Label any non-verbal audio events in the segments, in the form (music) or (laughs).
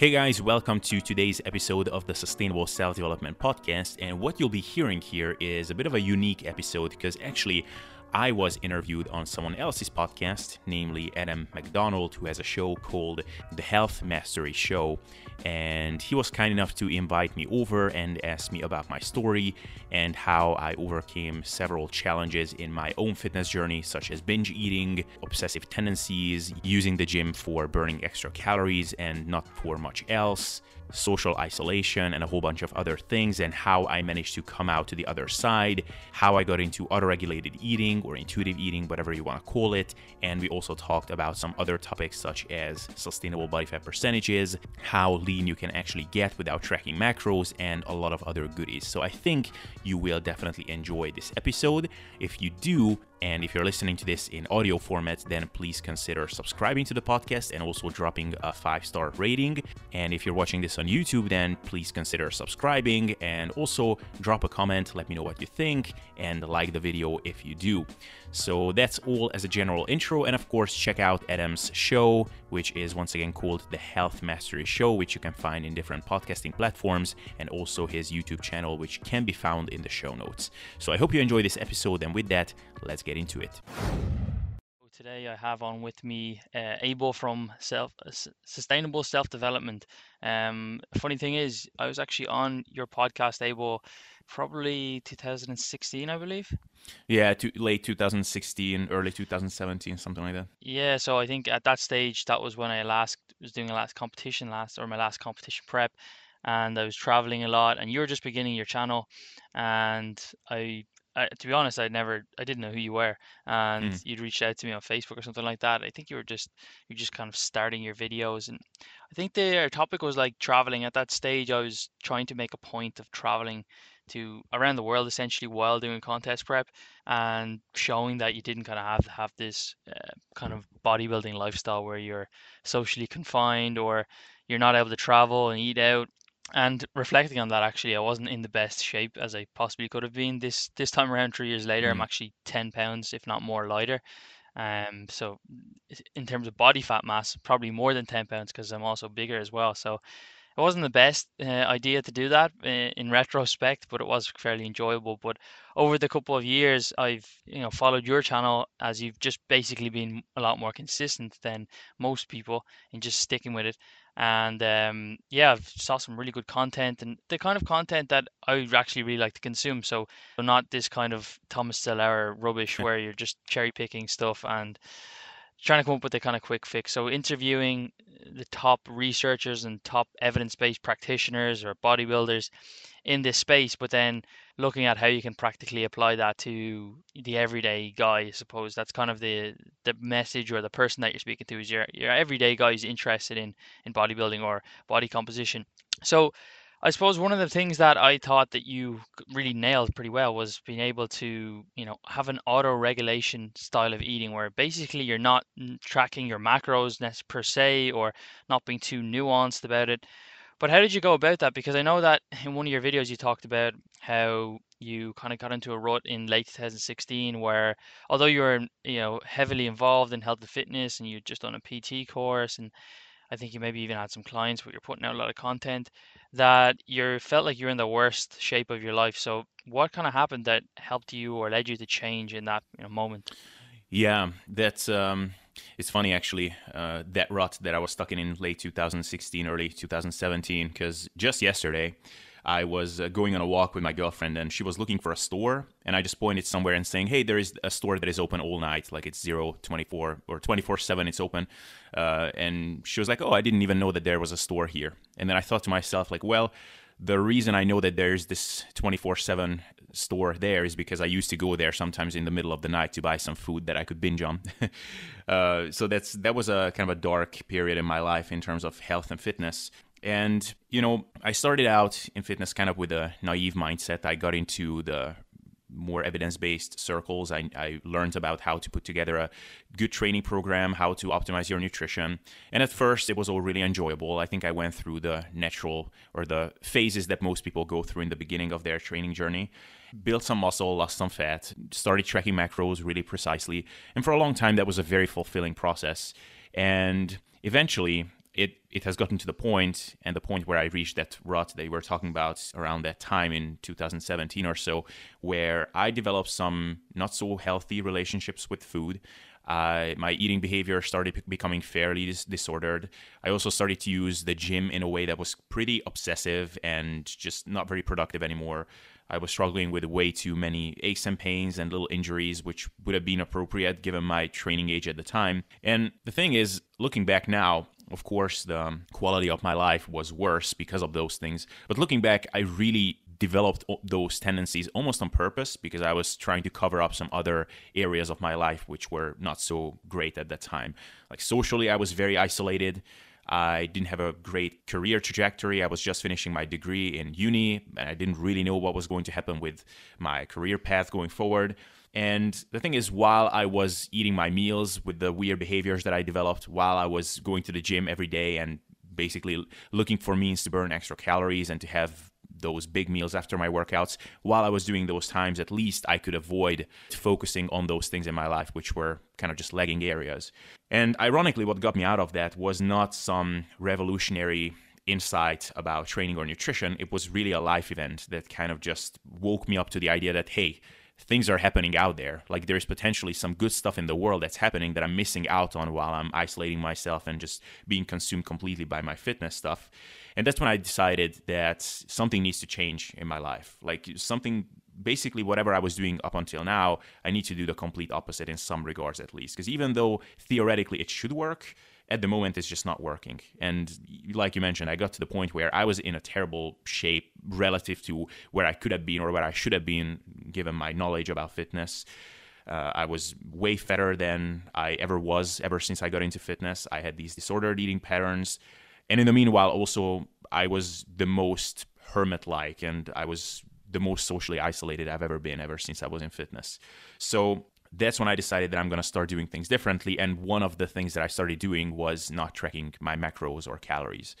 Hey guys, welcome to today's episode of the Sustainable Self Development Podcast. And what you'll be hearing here is a bit of a unique episode because actually I was interviewed on someone else's podcast, namely Adam McDonald, who has a show called The Health Mastery Show. And he was kind enough to invite me over and ask me about my story and how I overcame several challenges in my own fitness journey, such as binge eating, obsessive tendencies, using the gym for burning extra calories and not for much else social isolation, and a whole bunch of other things, and how I managed to come out to the other side, how I got into auto-regulated eating or intuitive eating, whatever you want to call it. And we also talked about some other topics such as sustainable body fat percentages, how lean you can actually get without tracking macros, and a lot of other goodies. So I think you will definitely enjoy this episode. If you do, and if you're listening to this in audio format, then please consider subscribing to the podcast and also dropping a five star rating. And if you're watching this on YouTube, then please consider subscribing and also drop a comment. Let me know what you think and like the video if you do. So that's all as a general intro. And of course, check out Adam's show, which is once again called The Health Mastery Show, which you can find in different podcasting platforms, and also his YouTube channel, which can be found in the show notes. So I hope you enjoy this episode. And with that, let's get into it. Today I have on with me uh, Abel from Self uh, Sustainable Self Development. Um, funny thing is, I was actually on your podcast, Abel, probably 2016, I believe. Yeah, to, late 2016, early 2017, something like that. Yeah, so I think at that stage, that was when I last was doing a last competition last or my last competition prep, and I was traveling a lot. And you were just beginning your channel, and I I, to be honest, I never, I didn't know who you were, and Mm. you'd reached out to me on Facebook or something like that. I think you were just, you're just kind of starting your videos, and I think the topic was like traveling. At that stage, I was trying to make a point of traveling to around the world essentially while doing contest prep, and showing that you didn't kind of have to have this uh, kind of bodybuilding lifestyle where you're socially confined or you're not able to travel and eat out and reflecting on that, actually, I wasn't in the best shape as I possibly could have been. This this time around, three years later, I'm Mm. actually ten pounds, if not more, lighter. Um, so in terms of body fat mass, probably more than ten pounds because I'm also bigger as well. So it wasn't the best uh, idea to do that uh, in retrospect, but it was fairly enjoyable. But over the couple of years, I've you know followed your channel as you've just basically been a lot more consistent than most people in just sticking with it. And um, yeah, I've saw some really good content and the kind of content that I actually really like to consume. So not this kind of Thomas DeLauer rubbish where you're just cherry picking stuff and trying to come up with a kind of quick fix. So interviewing the top researchers and top evidence-based practitioners or bodybuilders in this space, but then looking at how you can practically apply that to the everyday guy. I suppose that's kind of the the message or the person that you're speaking to is your your everyday guy who's interested in in bodybuilding or body composition. So I suppose one of the things that I thought that you really nailed pretty well was being able to, you know, have an auto regulation style of eating where basically you're not tracking your macros per se or not being too nuanced about it. But how did you go about that? Because I know that (laughs) in one of your videos you talked about how you kind of got into a rut in late 2016 where although you were, you know, heavily involved in health and fitness and you'd just done a PT course and I think you maybe even had some clients where you're putting out a lot of content that you felt like you're in the worst shape of your life. So what kind of happened that helped you or led you to change in that you know, moment? Yeah, that's um, it's funny actually. Uh, that rut that I was stuck in in late 2016, early 2017, because just yesterday I was uh, going on a walk with my girlfriend and she was looking for a store, and I just pointed somewhere and saying, "Hey, there is a store that is open all night, like it's zero 24 or 24 seven. It's open." Uh, and she was like, "Oh, I didn't even know that there was a store here." And then I thought to myself, like, well the reason I know that there's this 24 7 store there is because I used to go there sometimes in the middle of the night to buy some food that I could binge on. (laughs) uh, so that's that was a kind of a dark period in my life in terms of health and fitness. And, you know, I started out in fitness kind of with a naive mindset. I got into the more evidence based circles. I, I learned about how to put together a good training program, how to optimize your nutrition. And at first, it was all really enjoyable. I think I went through the natural or the phases that most people go through in the beginning of their training journey. Built some muscle, lost some fat, started tracking macros really precisely. And for a long time, that was a very fulfilling process. And eventually, it it has gotten to the point and the point where I reached that rut that were talking about around that time in 2017 or so, where I developed some not so healthy relationships with food. Uh, my eating behavior started becoming fairly dis- disordered. I also started to use the gym in a way that was pretty obsessive and just not very productive anymore. I was struggling with way too many aches and pains and little injuries, which would have been appropriate given my training age at the time. And the thing is, looking back now, of course, the um, quality of my life was worse because of those things. But looking back, I really developed those tendencies almost on purpose because I was trying to cover up some other areas of my life which were not so great at that time. Like socially, I was very isolated. I didn't have a great career trajectory. I was just finishing my degree in uni, and I didn't really know what was going to happen with my career path going forward. And the thing is, while I was eating my meals with the weird behaviors that I developed, while I was going to the gym every day and basically looking for means to burn extra calories and to have those big meals after my workouts, while I was doing those times, at least I could avoid focusing on those things in my life, which were kind of just lagging areas. And ironically, what got me out of that was not some revolutionary insight about training or nutrition. It was really a life event that kind of just woke me up to the idea that, hey, things are happening out there. Like there's potentially some good stuff in the world that's happening that I'm missing out on while I'm isolating myself and just being consumed completely by my fitness stuff. And that's when I decided that something needs to change in my life. Like something basically whatever I was doing up until now, I need to do the complete opposite in some regards at least. Because even though theoretically it should work, at the moment it's just not working. And like you mentioned, I got to the point where I was in a terrible shape relative to where I could have been or where I should have been given my knowledge about fitness. Uh, I was way fatter than I ever was ever since I got into fitness. I had these disordered eating patterns. And in the meanwhile, also, I was the most hermit like and I was the most socially isolated I've ever been ever since I was in fitness. So that's when I decided that I'm going to start doing things differently. And one of the things that I started doing was not tracking my macros or calories.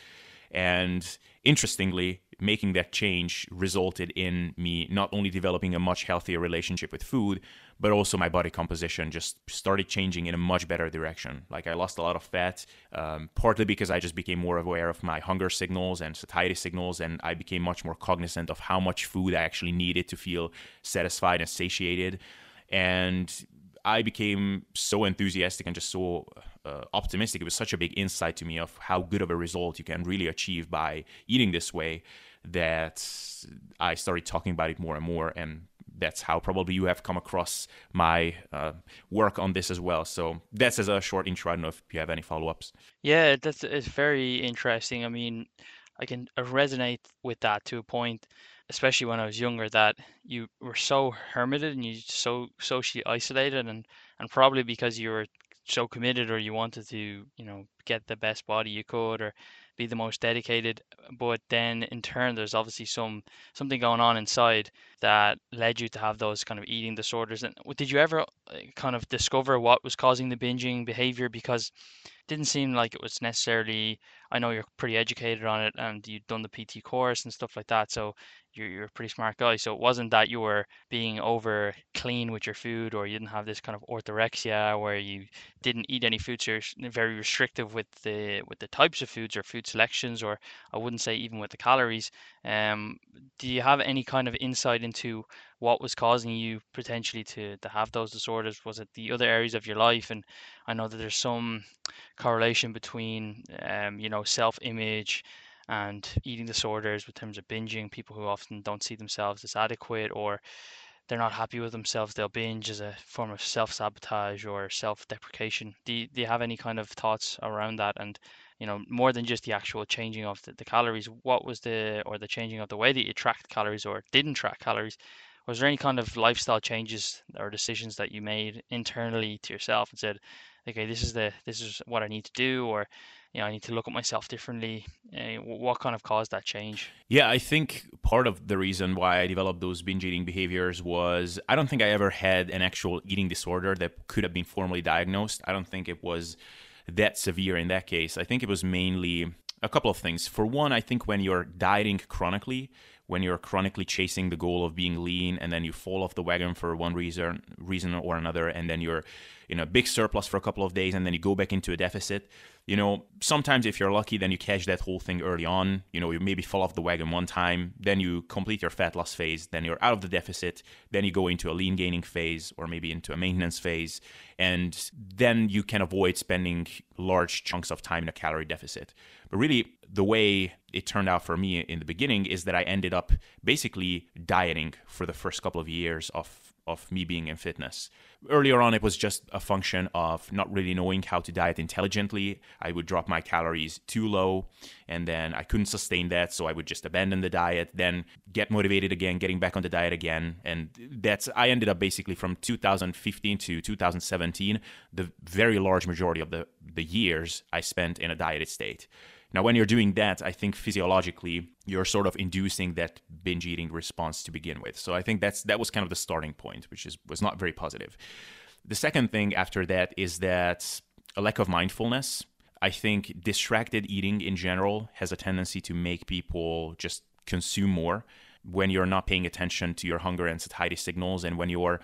And interestingly, making that change resulted in me not only developing a much healthier relationship with food, but also my body composition just started changing in a much better direction. Like I lost a lot of fat, um, partly because I just became more aware of my hunger signals and satiety signals, and I became much more cognizant of how much food I actually needed to feel satisfied and satiated. And I became so enthusiastic and just so uh, optimistic. It was such a big insight to me of how good of a result you can really achieve by eating this way that I started talking about it more and more. And that's how probably you have come across my uh, work on this as well. So that's as a short intro. I don't know if you have any follow ups. Yeah, that's it's very interesting. I mean, I can resonate with that to a point especially when I was younger, that you were so hermited and you so socially isolated, and and probably because you were so committed or you wanted to, you know, get the best body you could or be the most dedicated. But then in turn, there's obviously some something going on inside that led you to have those kind of eating disorders. And did you ever uh, kind of discover what was causing the binging behavior? Because didn't seem like it was necessarily. I know you're pretty educated on it and you've done the PT course and stuff like that. So you're, you're a pretty smart guy. So it wasn't that you were being over clean with your food or you didn't have this kind of orthorexia where you didn't eat any foods. You're very restrictive with the with the types of foods or food selections, or I wouldn't say even with the calories. Um, do you have any kind of insight into what was causing you potentially to, to have those disorders? Was it the other areas of your life? And I know that there's some correlation between, um, you know, self-image and eating disorders in terms of binging, people who often don't see themselves as adequate or they're not happy with themselves, they'll binge as a form of self sabotage or self deprecation. Do you, do you have any kind of thoughts around that? And, you know, more than just the actual changing of the, the calories, what was the, or the changing of the way that you tracked calories or didn't track calories? Was there any kind of lifestyle changes or decisions that you made internally to yourself and said, okay, this is the, this is what I need to do, or you know, I need to look at myself differently. Uh, what kind of caused that change? Yeah, I think part of the reason why I developed those binge eating behaviors was I don't think I ever had an actual eating disorder that could have been formally diagnosed. I don't think it was that severe in that case. I think it was mainly a couple of things. For one, I think when you're dieting chronically, when you're chronically chasing the goal of being lean and then you fall off the wagon for one reason reason or another and then you're in a big surplus for a couple of days and then you go back into a deficit. You know, sometimes if you're lucky, then you catch that whole thing early on. You know, you maybe fall off the wagon one time, then you complete your fat loss phase, then you're out of the deficit, then you go into a lean gaining phase or maybe into a maintenance phase, and then you can avoid spending large chunks of time in a calorie deficit. But really, the way it turned out for me in the beginning is that I ended up basically dieting for the first couple of years of of me being in fitness. Earlier on, it was just a function of not really knowing how to diet intelligently. I would drop my calories too low, and then I couldn't sustain that, so I would just abandon the diet, then get motivated again, getting back on the diet again. And that's, I ended up basically from 2015 to 2017, the very large majority of the, the years I spent in a dieted state. Now, when you're doing that, I think physiologically you're sort of inducing that binge eating response to begin with. So I think that's that was kind of the starting point, which is was not very positive. The second thing after that is that a lack of mindfulness. I think distracted eating in general has a tendency to make people just consume more when you're not paying attention to your hunger and satiety signals and when you're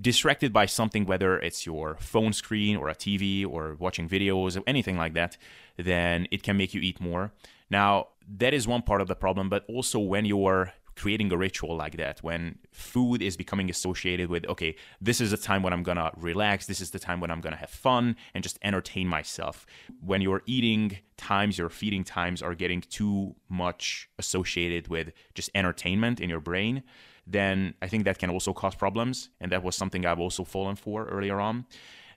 distracted by something, whether it's your phone screen or a TV or watching videos or anything like that, then it can make you eat more. Now, that is one part of the problem, but also when you're creating a ritual like that, when food is becoming associated with, okay, this is the time when I'm gonna relax, this is the time when I'm gonna have fun and just entertain myself. When your eating times, your feeding times are getting too much associated with just entertainment in your brain, then I think that can also cause problems. And that was something I've also fallen for earlier on.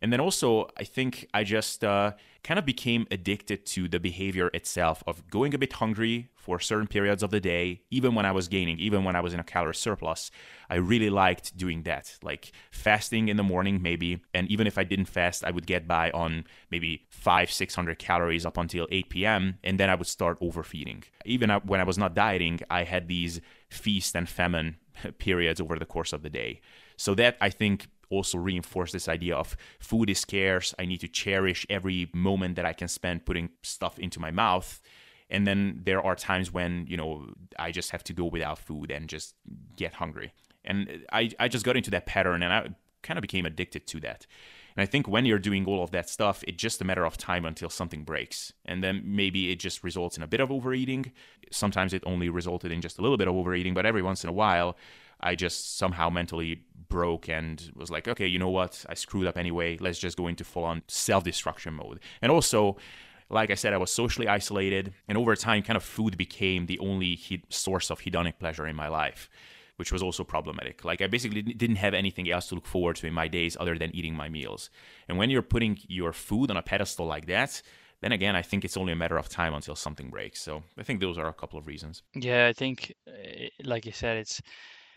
And then also, I think I just uh, kind of became addicted to the behavior itself of going a bit hungry for certain periods of the day, even when I was gaining, even when I was in a calorie surplus. I really liked doing that, like fasting in the morning, maybe. And even if I didn't fast, I would get by on maybe five, 600 calories up until 8 p.m. And then I would start overfeeding. Even when I was not dieting, I had these feast and famine periods over the course of the day. So that I think also reinforce this idea of food is scarce. I need to cherish every moment that I can spend putting stuff into my mouth. And then there are times when, you know, I just have to go without food and just get hungry. And I, I just got into that pattern and I kind of became addicted to that. And I think when you're doing all of that stuff, it's just a matter of time until something breaks. And then maybe it just results in a bit of overeating. Sometimes it only resulted in just a little bit of overeating, but every once in a while, I just somehow mentally broke and was like, okay, you know what? I screwed up anyway. Let's just go into full on self destruction mode. And also, like I said, I was socially isolated, and over time, kind of food became the only he- source of hedonic pleasure in my life, which was also problematic. Like, I basically didn't have anything else to look forward to in my days other than eating my meals. And when you're putting your food on a pedestal like that, then again, I think it's only a matter of time until something breaks. So I think those are a couple of reasons. Yeah, I think, eh, like you said, it's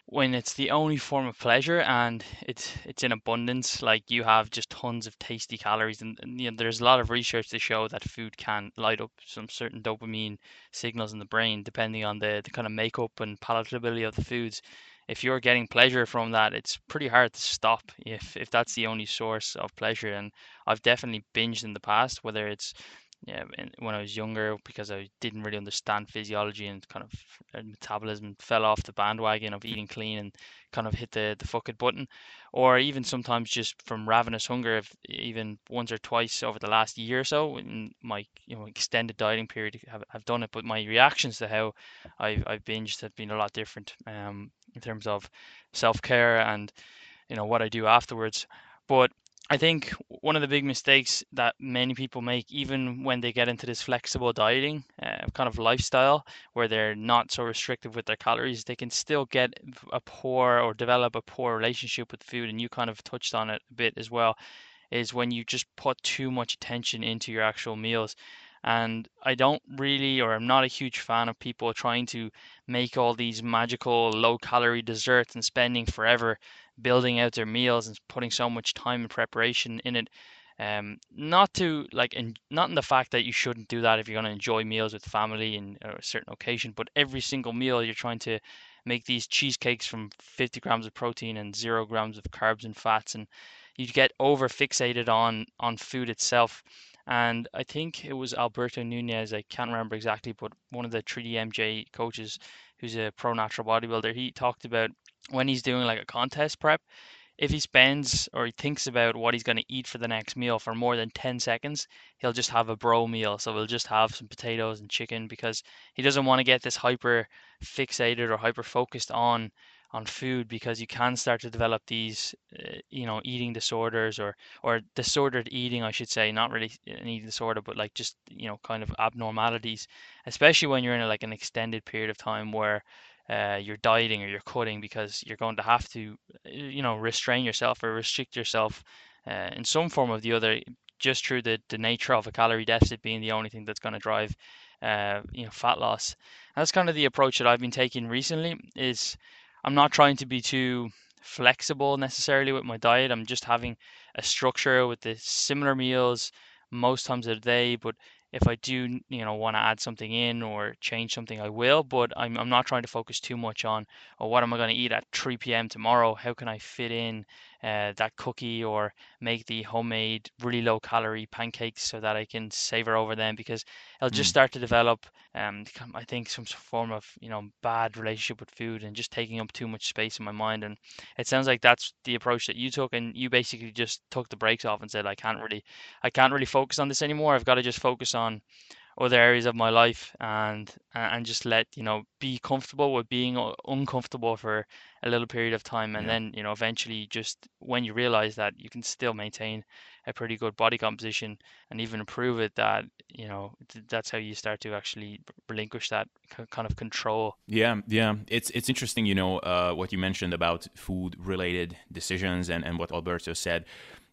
when it's the only form of pleasure and it's it's in abundance like you have just tons of tasty calories and, and, you know there's a lot of research to show that food can light up some certain dopamine signals in the brain depending on the, the kind of makeup and palatability of the foods. If you're getting pleasure from that it's pretty hard to stop if if that's the only source of pleasure and i've definitely binged in the past whether it's yeah, when I was younger, because I didn't really understand physiology and kind of metabolism, fell off the bandwagon of eating clean and kind of hit the the fuck it button, or even sometimes just from ravenous hunger, if even once or twice over the last year or so in my you know extended dieting period, have have done it. But my reactions to how I've I've binged have been a lot different um, in terms of self care and you know what I do afterwards. But I think one of the big mistakes that many people make, even when they get into this flexible dieting uh, kind of lifestyle, where they're not so restrictive with their calories, they can still get a poor or develop a poor relationship with food. And you kind of touched on it a bit as well, is when you just put too much attention into your actual meals. And I don't really, or I'm not a huge fan of people trying to make all these magical low calorie desserts and spending forever building out their meals and putting so much time and preparation in it. Um, not to like, not in the fact that you shouldn't do that if you're going to enjoy meals with family in a certain occasion, but every single meal you're trying to make these cheesecakes from 50 grams of protein and zero grams of carbs and fats, and you get over fixated on on food itself. And I think it was Alberto Nunez, I can't remember exactly, but one of the 3DMJ coaches who's a pro natural bodybuilder, he talked about when he's doing like a contest prep, if he spends or he thinks about what he's going to eat for the next meal for more than 10 seconds, he'll just have a bro meal. So we'll just have some potatoes and chicken because he doesn't want to get this hyper fixated or hyper focused on on food because you can start to develop these uh, you know eating disorders or or disordered eating I should say not really an eating disorder but like just you know kind of abnormalities especially when you're in a, like an extended period of time where uh, you're dieting or you're cutting because you're going to have to, uh, you know, restrain yourself or restrict yourself uh, in some form or the other, just through the, the nature of a calorie deficit being the only thing that's going to drive, uh, you know, fat loss. And that's kind of the approach that I've been taking recently. Is I'm not trying to be too flexible necessarily with my diet. I'm just having a structure with the similar meals most times of the day, but if I do, you know, want to add something in or change something, I will. But I'm, I'm not trying to focus too much on, oh, what am I going to eat at 3 p.m. tomorrow? How can I fit in uh, that cookie or make the homemade, really low calorie pancakes so that I can savor over them? Because I'll just Mm. start to develop, um, I think, some form of, you know, bad relationship with food and just taking up too much space in my mind. And it sounds like that's the approach that you took, and you basically just took the brakes off and said, I can't really I can't really focus on this anymore. I've got to just focus on other areas of my life and and just let you know be comfortable with being uncomfortable for a little period of time and Yeah. then you know eventually just when you realize that you can still maintain a pretty good body composition and even improve it that you know that's how you start to actually relinquish that kind of control Yeah, yeah. It's it's interesting, you know, uh, what you mentioned about food related decisions and, and what Alberto said.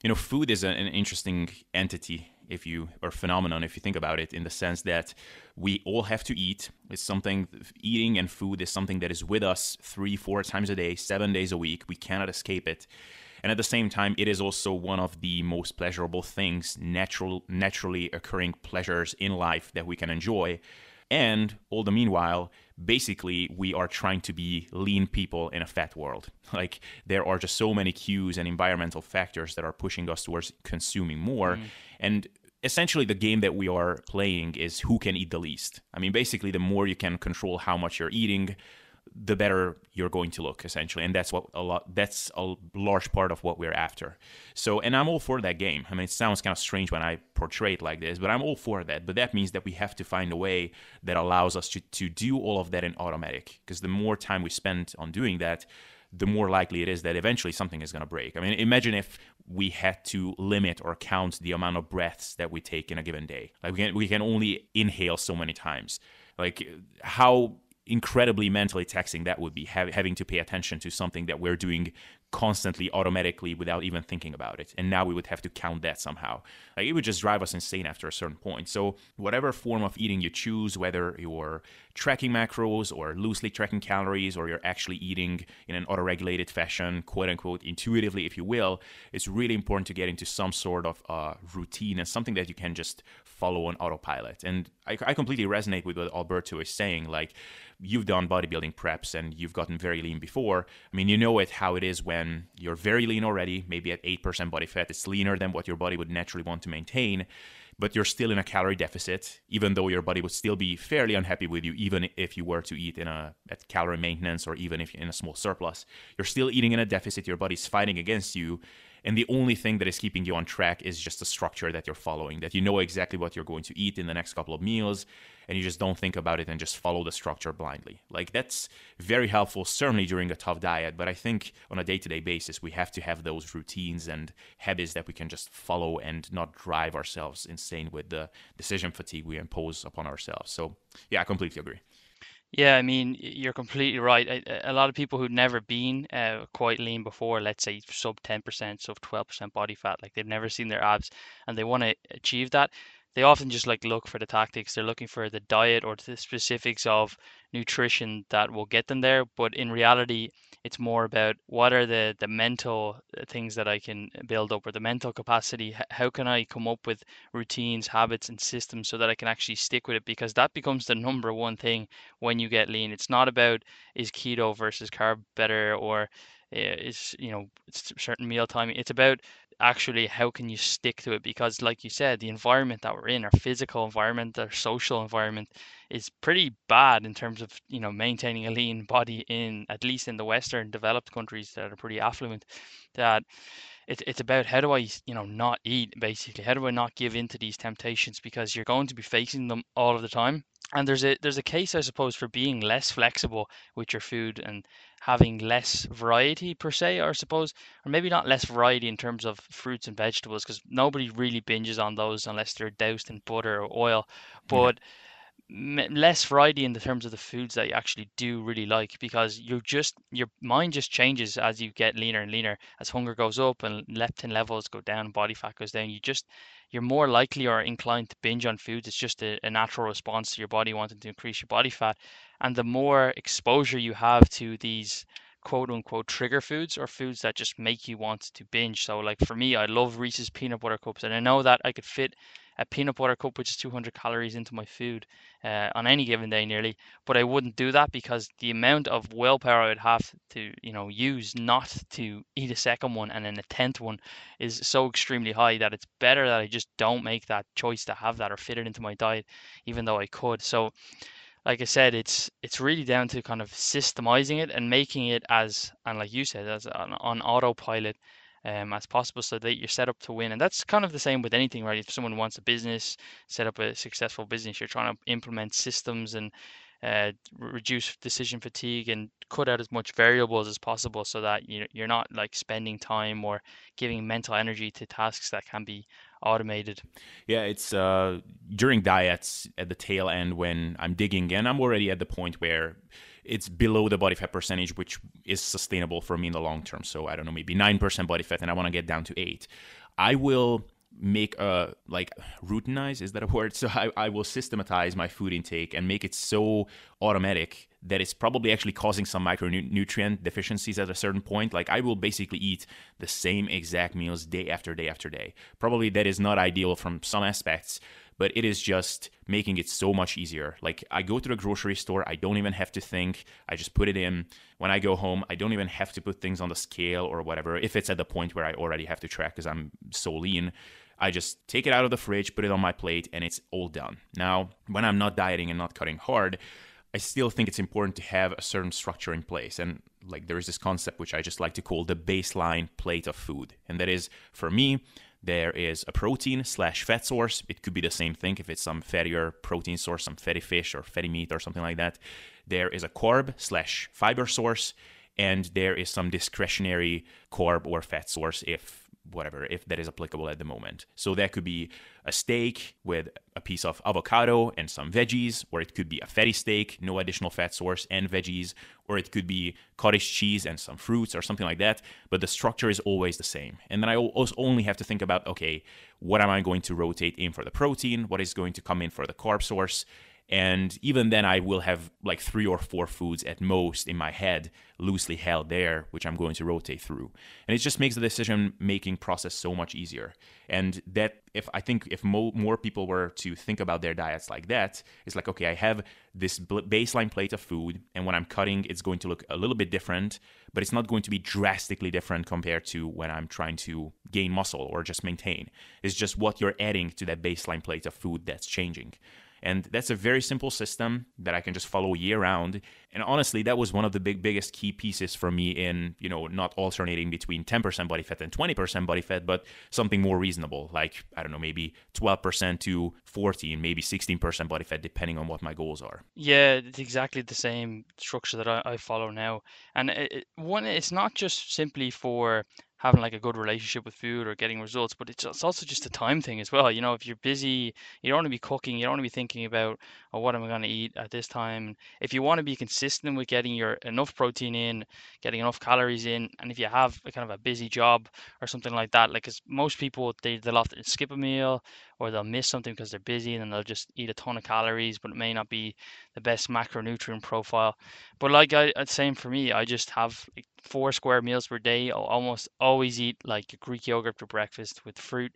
You know, food is an interesting entity if you or phenomenon if you think about it in the sense that we all have to eat. It's something eating and food is something that is with us three four times a day seven days a week. We cannot escape it. And at the same time it is also one of the most pleasurable things natural naturally occurring pleasures in life that we can enjoy. And all the meanwhile basically we are trying to be lean people in a fat world. (laughs) Like there are just so many cues and environmental factors that are pushing us towards consuming more. Mm. and essentially the game that we are playing is who can eat the least. I mean basically the more you can control how much you're eating the better you're going to look essentially. And that's what a lot that's a large part of what we're after. So and i'm all for that game. I mean it sounds kind of strange when i portray it like this but i'm all for that. But that means that we have to find a way that allows us to, to do all of that in automatic. Because the more time we spend on doing that the more likely it is that eventually something is going to break. I mean, imagine if we had to limit or count the amount of breaths that we take in a given day. Like we can we can only inhale so many times. Like how incredibly mentally taxing that would be having to pay attention to something that we're doing constantly automatically without even thinking about it. And now we would have to count that somehow. Like it would just drive us insane after a certain point. So whatever form of eating you choose whether you're tracking macros or loosely tracking calories or you're actually eating in an auto-regulated fashion quote unquote intuitively if you will it's really important to get into some sort of uh, routine and something that you can just follow on autopilot and I, I completely resonate with what alberto is saying like you've done bodybuilding preps and you've gotten very lean before. I mean, you know it how it is when you're very lean already, maybe at 8% body fat. It's leaner than what your body would naturally want to maintain, but you're still in a calorie deficit, even though your body would still be fairly unhappy with you, even if you were to eat in a at calorie maintenance or even if you're in a small surplus. You're still eating in a deficit, your body's fighting against you. And the only thing that is keeping you on track is just the structure that you're following, that you know exactly what you're going to eat in the next couple of meals and you just don't think about it and just follow the structure blindly. Like that's very helpful, certainly during a tough diet. But I think on a day to day basis, we have to have those routines and habits that we can just follow and not drive ourselves insane with the decision fatigue we impose upon ourselves. So, yeah, I completely agree. Yeah, I mean, you're completely right. A, lot of people who've never been uh, quite lean before, let's say sub 10%, sub 12% body fat, like they've never seen their abs and they want to achieve that, they often just like look for the tactics. They're looking for the diet or the specifics of nutrition that will get them there. But in reality, it's more about what are the the mental uh, things that I can build up or the mental capacity. How can I come up with routines, habits, and systems so that I can actually stick with it? Because that becomes the number one thing when you get lean. It's not about is keto versus carb better or uh, is you know certain meal timing. It's about actually how can you stick to it? Because like you said the environment that we're in our physical environment our social environment is pretty bad in terms of you know maintaining a lean body in at least in the western developed countries that are pretty affluent that it's it's about how do I you know not eat basically? How do I not give in to these temptations? Because you're going to be facing them all of the time and there's a there's a case I suppose for being less flexible with your food and having less variety per se or I suppose or maybe not less variety in terms of fruits and vegetables because nobody really binges on those unless they're doused in butter or oil. But less variety in the terms of the foods that you actually do really like because you just your mind just changes as you get leaner and leaner. As hunger goes up and leptin levels go down body fat goes down you just you're more likely or inclined to binge on foods. It's just a, a natural response to your body wanting to increase your body fat. And the more exposure you have to these quote unquote trigger foods or foods that just make you want to binge. So like for me i love reese's peanut butter cups and i know that i could fit a peanut butter cup, which is 200 calories, into my food uh, on any given day nearly. But I wouldn't do that because the amount of willpower I would have to, you know, use not to eat a second one and then a tenth one is so extremely high that it's better that I just don't make that choice to have that or fit it into my diet, even though I could. So like I said, it's it's really down to kind of systemizing it and making it as and like you said, as on, on autopilot um, as possible so that you're set up to win. And that's kind of the same with anything, right? If someone wants a business, set up a successful business, you're trying to implement systems and uh, reduce decision fatigue and cut out as much variables as possible so that you you're not like spending time or giving mental energy to tasks that can be automated. Yeah, it's uh, during diets at the tail end when I'm digging in, I'm already at the point where it's below the body fat percentage, which is sustainable for me in the long term. So I don't know, maybe 9% body fat, and I want to get down to 8 I will make a like routinize is that a word? (laughs) So I, I will systematize my food intake and make it so automatic that it's probably actually causing some micronutrient deficiencies at a certain point. Like i will basically eat the same exact meals day after day after day. Probably that is not ideal from some aspects but it is just making it so much easier. Like I go to the grocery store, I don't even have to think. I just put it in. When I go home, I don't even have to put things on the scale or whatever. If it's at the point where I already have to track because I'm so lean, I just take it out of the fridge, put it on my plate, and it's all done. Now, when I'm not dieting and not cutting hard, I still think it's important to have a certain structure in place. And like there is this concept which I just like to call the baseline plate of food. And that is for me, there is a protein slash fat source. It could be the same thing if it's some fattier protein source, some fatty fish or fatty meat or something like that. There is a carb slash fiber source, and there is some discretionary carb or fat source if whatever, if that is applicable at the moment. So that could be a steak with a piece of avocado and some veggies, or it could be a fatty steak, no additional fat source and veggies, or it could be cottage cheese and some fruits or something like that. But the structure is always the same. And then I also only have to think about okay, what am I going to rotate in for the protein? What is going to come in for the carb source? And even then, I will have like three or four foods at most in my head loosely held there, which I'm going to rotate through. And it just makes the decision making process so much easier. And that, if I think if mo- more people were to think about their diets like that, it's like, okay, I have this baseline plate of food, and when I'm cutting, it's going to look a little bit different, but it's not going to be drastically different compared to when I'm trying to gain muscle or just maintain. It's just what you're adding to that baseline plate of food that's changing. And that's a very simple system that I can just follow year round. And honestly, that was one of the big biggest key pieces for me in, you know, not alternating between 10% body fat and 20% body fat, but something more reasonable, like I don't know, maybe 12% to 14, maybe 16% body fat depending on what my goals are. Yeah, it's exactly the same structure that I, I follow now. And it, one it's not just simply for having like a good relationship with food or getting results, but it's, it's also just a time thing as well. You know, if you're busy, you don't want to be cooking, you don't want to be thinking about, oh, what am I going to eat at this time? If you want to be consistent with getting your enough protein in, getting enough calories in, and if you have a kind of a busy job or something like that, like cause most people they they'll often skip a meal or they'll miss something because they're busy and then they'll just eat a ton of calories, but it may not be the best macronutrient profile. But like I, same for me, I just have four square meals per day. I'll almost always eat like Greek yogurt for breakfast with fruit,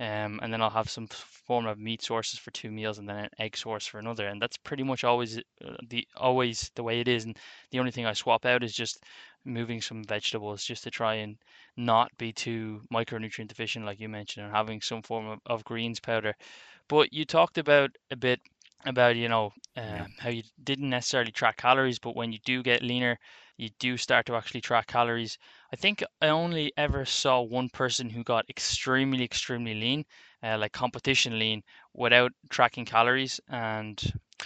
um, and then I'll have some form of meat sources for two meals, and then an egg source for another. And that's pretty much always uh, the always the way it is. And the only thing I swap out is just moving some vegetables just to try and not be too micronutrient deficient, like you mentioned, and having some form of, of greens powder. But you talked about a bit about you know uh, yeah. how you didn't necessarily track calories, but when you do get leaner, you do start to actually track calories. I think I only ever saw one person who got extremely, extremely lean, uh, like competition lean, without tracking calories. And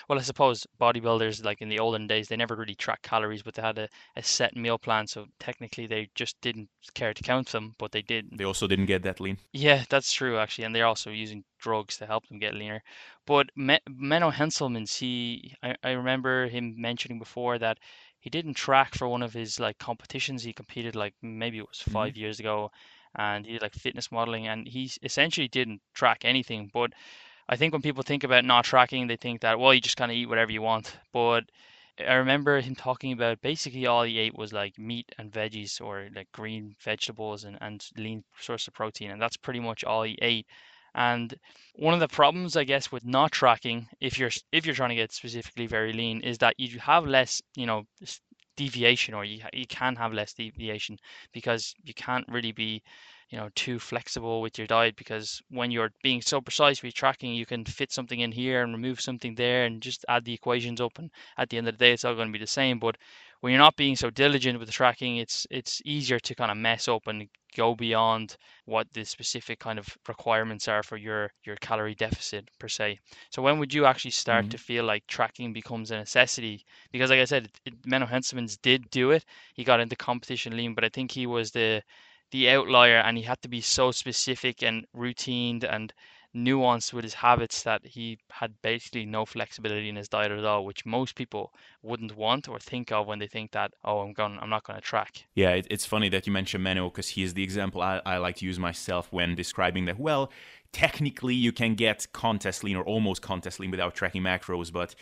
well, I suppose bodybuilders, like in the olden days, they never really tracked calories, but they had a, a set meal plan. So technically, they just didn't care to count them, but they did. They also didn't get that lean. Yeah, that's true, actually. And they're also using drugs to help them get leaner. But Menno Henselmans, he, I, I remember him mentioning before that he didn't track for one of his like competitions. He competed like maybe it was mm-hmm. 5 mm-hmm. years ago, and he did like fitness modeling, and he essentially didn't track anything. But I think when people think about not tracking, they think that well, you just kind of eat whatever you want. But I remember him talking about basically all he ate was like meat and veggies or like green vegetables and, and lean source of protein, and that's pretty much all he ate. And one of the problems, I guess, with not tracking, if you're if you're trying to get specifically very lean, is that you have less, you know, deviation, or you you can have less deviation because you can't really be, you know, too flexible with your diet because when you're being so precise with tracking, you can fit something in here and remove something there and just add the equations up, and at the end of the day, it's all going to be the same. But when you're not being so diligent with the tracking, it's it's easier to kind of mess up and go beyond what the specific kind of requirements are for your your calorie deficit per se. So when would you actually start mm-hmm. to feel like tracking becomes a necessity? Because like I said, it, it, Menno did do it. He got into competition lean, but I think he was the the outlier and he had to be so specific and routined and nuanced with his habits that he had basically no flexibility in his diet at all, which most people wouldn't want or think of when they think that, oh, I'm going, I'm not going to track. Yeah, it, it's funny that you mentioned Menno because he is the example I, I like to use myself when describing that. Well, technically you can get contest lean or almost contest lean without tracking macros, but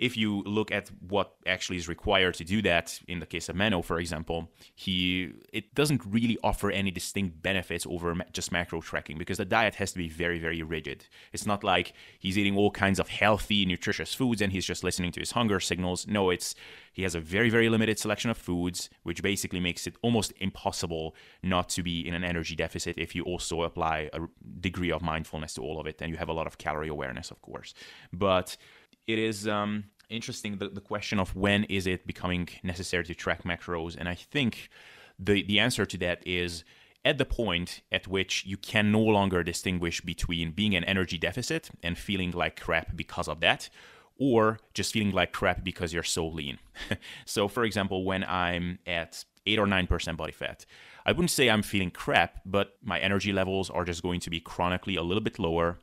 if you look at what actually is required to do that, in the case of Menno, for example, he it doesn't really offer any distinct benefits over just macro tracking because the diet has to be very, very rigid. It's not like he's eating all kinds of healthy, nutritious foods and he's just listening to his hunger signals. No, it's he has a very, very limited selection of foods, which basically makes it almost impossible not to be in an energy deficit if you also apply a degree of mindfulness to all of it and you have a lot of calorie awareness, of course. But it is um, interesting the, the question of when is it becoming necessary to track macros and i think the, the answer to that is at the point at which you can no longer distinguish between being an energy deficit and feeling like crap because of that or just feeling like crap because you're so lean. (laughs) So for example when i'm at 8 or 9% body fat i wouldn't say i'm feeling crap but my energy levels are just going to be chronically a little bit lower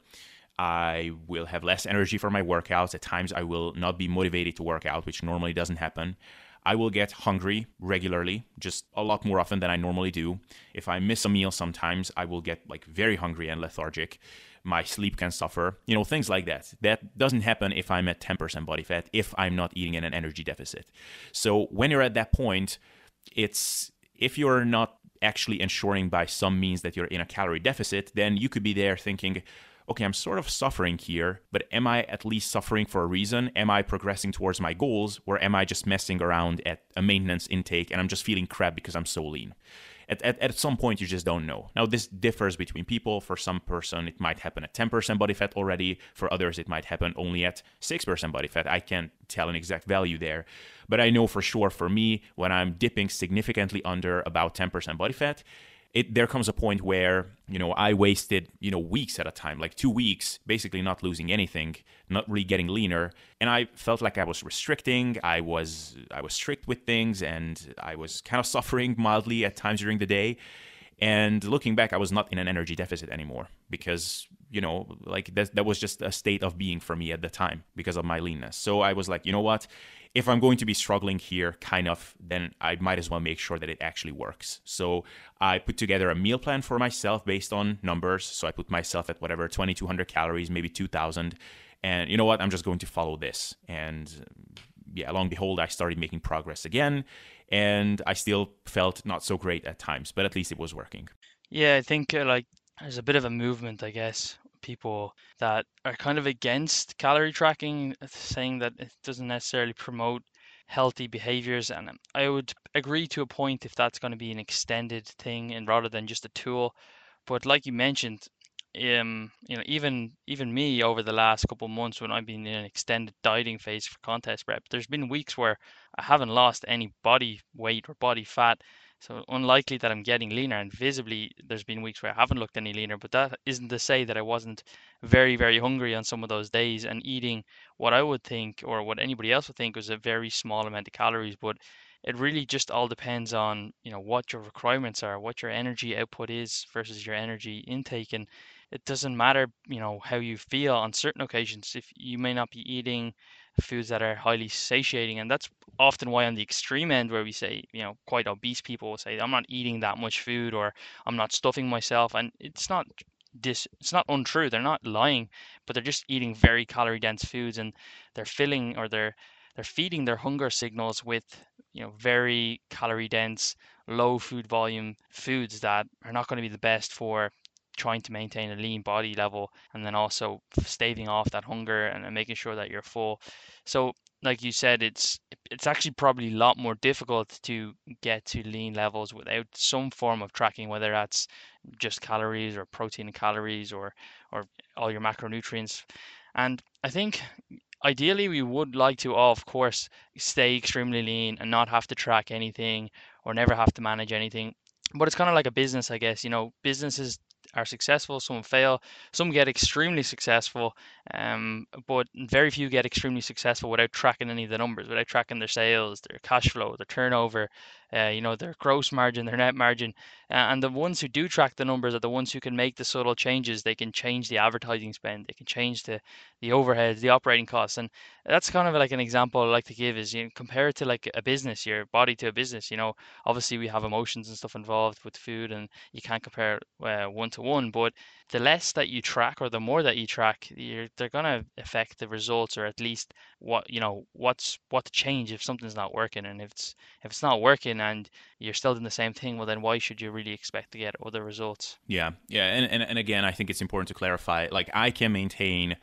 I will have less energy for my workouts. At times, I will not be motivated to work out, which normally doesn't happen. I will get hungry regularly, just a lot more often than I normally do. If I miss a meal sometimes, I will get like very hungry and lethargic. My sleep can suffer, you know, things like that. That doesn't happen if I'm at 10% body fat, if I'm not eating in an energy deficit. So when you're at that point, it's if you're not actually ensuring by some means that you're in a calorie deficit, then you could be there thinking, okay, I'm sort of suffering here, but am I at least suffering for a reason? Am I progressing towards my goals, or am I just messing around at a maintenance intake and I'm just feeling crap because I'm so lean? At, at, at some point, you just don't know. Now, this differs between people. For some person, it might happen at 10% body fat already. For others, it might happen only at 6% body fat. I can't tell an exact value there. But I know for sure for me, when I'm dipping significantly under about 10% body fat, it there comes a point where you know I wasted you know weeks at a time, like two weeks, basically not losing anything, not really getting leaner, and I felt like I was restricting. I was I was strict with things, and I was kind of (laughs) suffering mildly at times during the day. And looking back, I was not in an energy deficit anymore because you know like that that was just a state of being for me at the time because of my leanness. So I was like, you know what, if I'm going to be struggling here, kind of, then I might as well make sure that it actually works. So I put together a meal plan for myself based on numbers. So I put myself at whatever 2,200 calories, maybe 2,000. And you know what? I'm just going to follow this. And yeah, long behold, I started making progress again. And I still felt not so great at times, but at least it was working. Yeah, I think uh, like there's a bit of a movement, I guess, people that are kind of against calorie tracking, saying that it doesn't necessarily promote healthy behaviors. And I would agree to a point if that's going to be an extended thing and rather than just a tool. But like you mentioned, um, you know, even even me over the last couple months when I've been in an extended dieting phase for contest prep, there's been weeks where I haven't lost any body weight or body fat. So unlikely that I'm getting leaner, and visibly there's been weeks where I haven't looked any leaner. But that isn't to say that I wasn't very very hungry on some of those days and eating what I would think or what anybody else would think was a very small amount of calories. But it really just all depends on you know what your requirements are, what your energy output is versus your energy intake, and it doesn't matter, you know, how you feel on certain occasions. If you may not be eating foods that are highly satiating, and that's often why on the extreme end, where we say, you know, quite obese people will say, I'm not eating that much food or I'm not stuffing myself, and it's not this it's not untrue they're not lying but they're just eating very calorie dense foods and they're filling or they're they're feeding their hunger signals with you know very calorie dense low food volume foods that are not going to be the best for trying to maintain a lean body level and then also staving off that hunger and making sure that you're full. So like you said, it's it's actually probably a lot more difficult to get to lean levels without some form of tracking, whether that's just calories or protein and calories or or all your macronutrients. And I think ideally we would like to, of course, stay extremely lean and not have to track anything or never have to manage anything. But it's kind of like a business, I guess. You know, businesses are successful, some fail, some get extremely successful, um, but very few get extremely successful without tracking any of the numbers, without tracking their sales, their cash flow, their turnover, uh, you know, their gross margin, their net margin. Uh, and the ones who do track the numbers are the ones who can make the subtle changes. They can change the advertising spend, they can change the, the overheads, the operating costs. And that's kind of like an example I like to give is you know, compare it to like a business, your body to a business. You know, obviously we have emotions and stuff involved with food, and you can't compare one to one, but the less that you track or the more that you track, you're, they're going to affect the results or at least what you know what's what to change if something's not working and if it's if it's not working and you're still doing the same thing well then why should you really expect to get other results yeah yeah and, and, and again i think it's important to clarify like i can maintain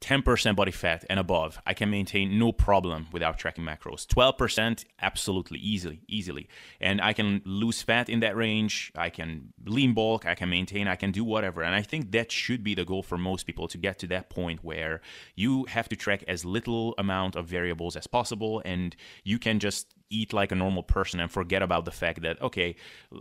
10% body fat and above, I can maintain no problem without tracking macros. 12%, absolutely easily, easily. And I can lose fat in that range. I can lean bulk. I can maintain. I can do whatever. And I think that should be the goal for most people to get to that point where you have to track as little amount of variables as possible, and you can just eat like a normal person and forget about the fact that okay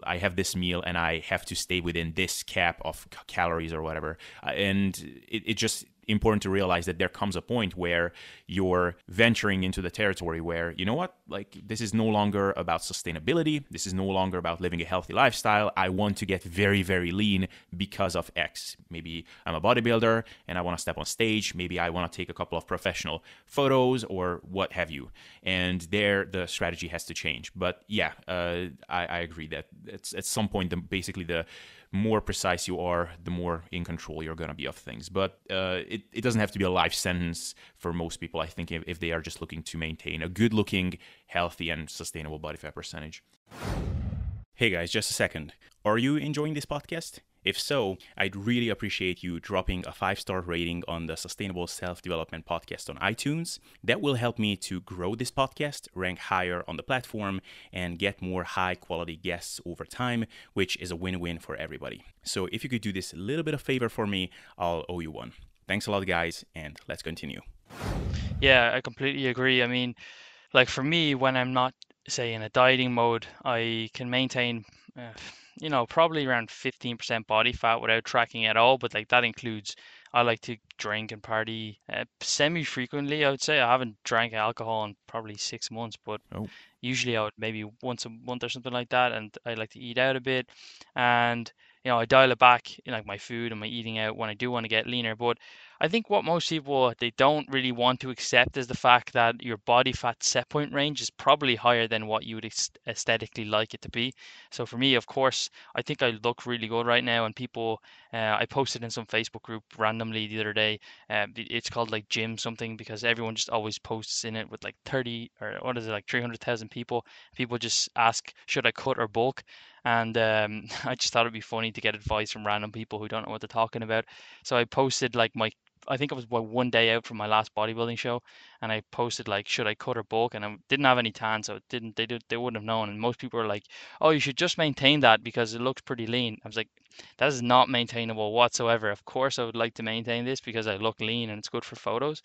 i have this meal and i have to stay within this cap of calories or whatever. Uh, and it, it just important to realize that there comes a point where you're venturing into the territory where, you know what, like this is no longer about sustainability. This is no longer about living a healthy lifestyle. I want to get very, very lean because of X. Maybe I'm a bodybuilder and I want to step on stage. Maybe I want to take a couple of professional photos or what have you. And there, the strategy has to change. But yeah, uh, I, I agree that it's at some point, the, basically the more precise you are, the more in control you're going to be of things. But uh, it, it doesn't have to be a life sentence for most people, I think, if, if they are just looking to maintain a good looking, healthy, and sustainable body fat percentage. Hey guys, just a second. Are you enjoying this podcast? If so, I'd really appreciate you dropping a five star rating on the Sustainable Self Development Podcast on iTunes. That will help me to grow this podcast, rank higher on the platform, and get more high quality guests over time, which is a win win for everybody. So if you could do this little bit of favor for me, I'll owe you one. Thanks a lot, guys, and let's continue. Yeah, I completely agree. I mean, like for me, when I'm not, say, in a dieting mode, I can maintain. Uh, you know, probably around 15% body fat without tracking at all. But like that includes, I like to drink and party uh, semi frequently. I would say I haven't drank alcohol in probably six months, but oh. usually I would maybe once a month or something like that. And I like to eat out a bit. And, you know, I dial it back in like my food and my eating out when I do want to get leaner. But I think what most people they don't really want to accept is the fact that your body fat set point range is probably higher than what you would aesthetically like it to be. So for me, of course, I think I look really good right now, and people, uh, I posted in some Facebook group randomly the other day. Uh, it's called like gym something because everyone just always posts in it with like 30 or what is it like 300,000 people. People just ask, should I cut or bulk? and um, (laughs) I just thought it'd be funny to get advice from random people who don't know what they're talking about. So I posted like my I think it was one day out from my last bodybuilding show, and I posted like, should I cut or bulk? And I didn't have any tan, so it didn't. They did. They wouldn't have known. And most people were like, oh, you should just maintain that because it looks pretty lean. I was like, that is not maintainable whatsoever. Of course, I would like to maintain this because I look lean and it's good for photos.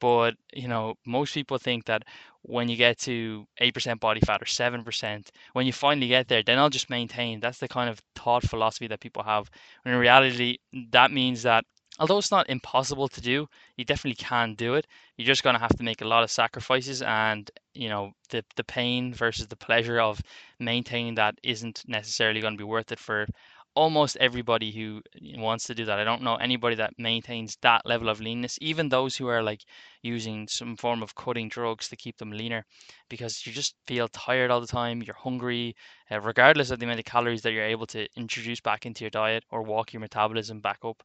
But you know, most people think that when you get to eight percent body fat or seven percent, when you finally get there, then I'll just maintain. That's the kind of thought philosophy that people have. When in reality, that means that although it's not impossible to do, you definitely can do it. You're just going to have to make a lot of sacrifices, and you know the the pain versus the pleasure of maintaining that isn't necessarily going to be worth it for almost everybody who wants to do that. I don't know anybody that maintains that level of leanness, even those who are like using some form of cutting drugs to keep them leaner, because you just feel tired all the time. You're hungry, uh, regardless of the amount of calories that you're able to introduce back into your diet or walk your metabolism back up,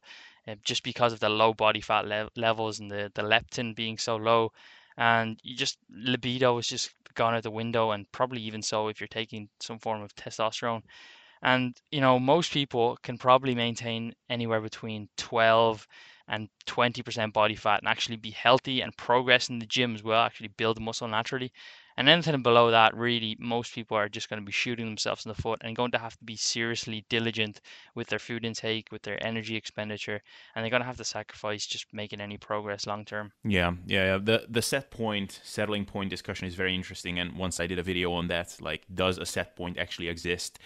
uh, just because of the low body fat le- levels and the, the leptin being so low. And you just libido is just gone out the window, and probably even so if you're taking some form of testosterone. And, you know, most people can probably maintain anywhere between 12 and 20% body fat and actually be healthy and progress in the gym as well, actually build muscle naturally. And anything below that, really, most people are just going to be shooting themselves in the foot and going to have to be seriously diligent with their food intake, with their energy expenditure, and they're going to have to sacrifice just making any progress long term. Yeah, yeah. The the set point, settling point discussion is very interesting. And once I did a video on that, like, does a set point actually exist?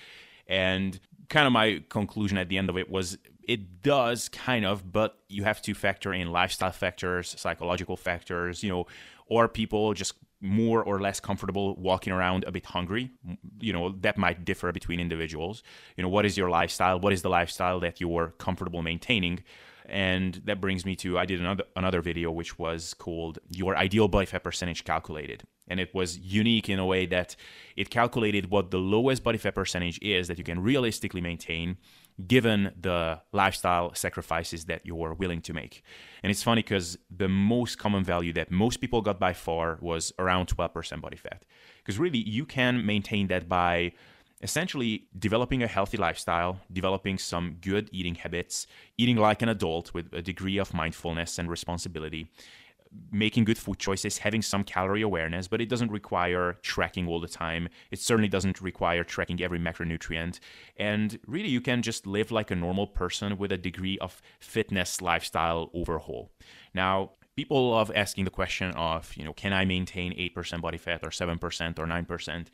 And kind of my conclusion at the end of it was it does kind of, but you have to factor in lifestyle factors, psychological factors, you know, or people just more or less comfortable walking around a bit hungry. You know, that might differ between individuals. You know, what is your lifestyle? What is the lifestyle that you're comfortable maintaining? And that brings me to I did another another video which was called Your Ideal Body Fat Percentage Calculated. And it was unique in a way that it calculated what the lowest body fat percentage is that you can realistically maintain given the lifestyle sacrifices that you're willing to make. And it's funny because the most common value that most people got by far was around 12% body fat. Because really, you can maintain that by essentially developing a healthy lifestyle, developing some good eating habits, eating like an adult with a degree of mindfulness and responsibility, making good food choices, having some calorie awareness, but it doesn't require tracking all the time. It certainly doesn't require tracking every macronutrient. And really, you can just live like a normal person with a degree of fitness lifestyle overhaul. Now, people love asking the question of, you know, can I maintain 8% body fat or 7% or 9%?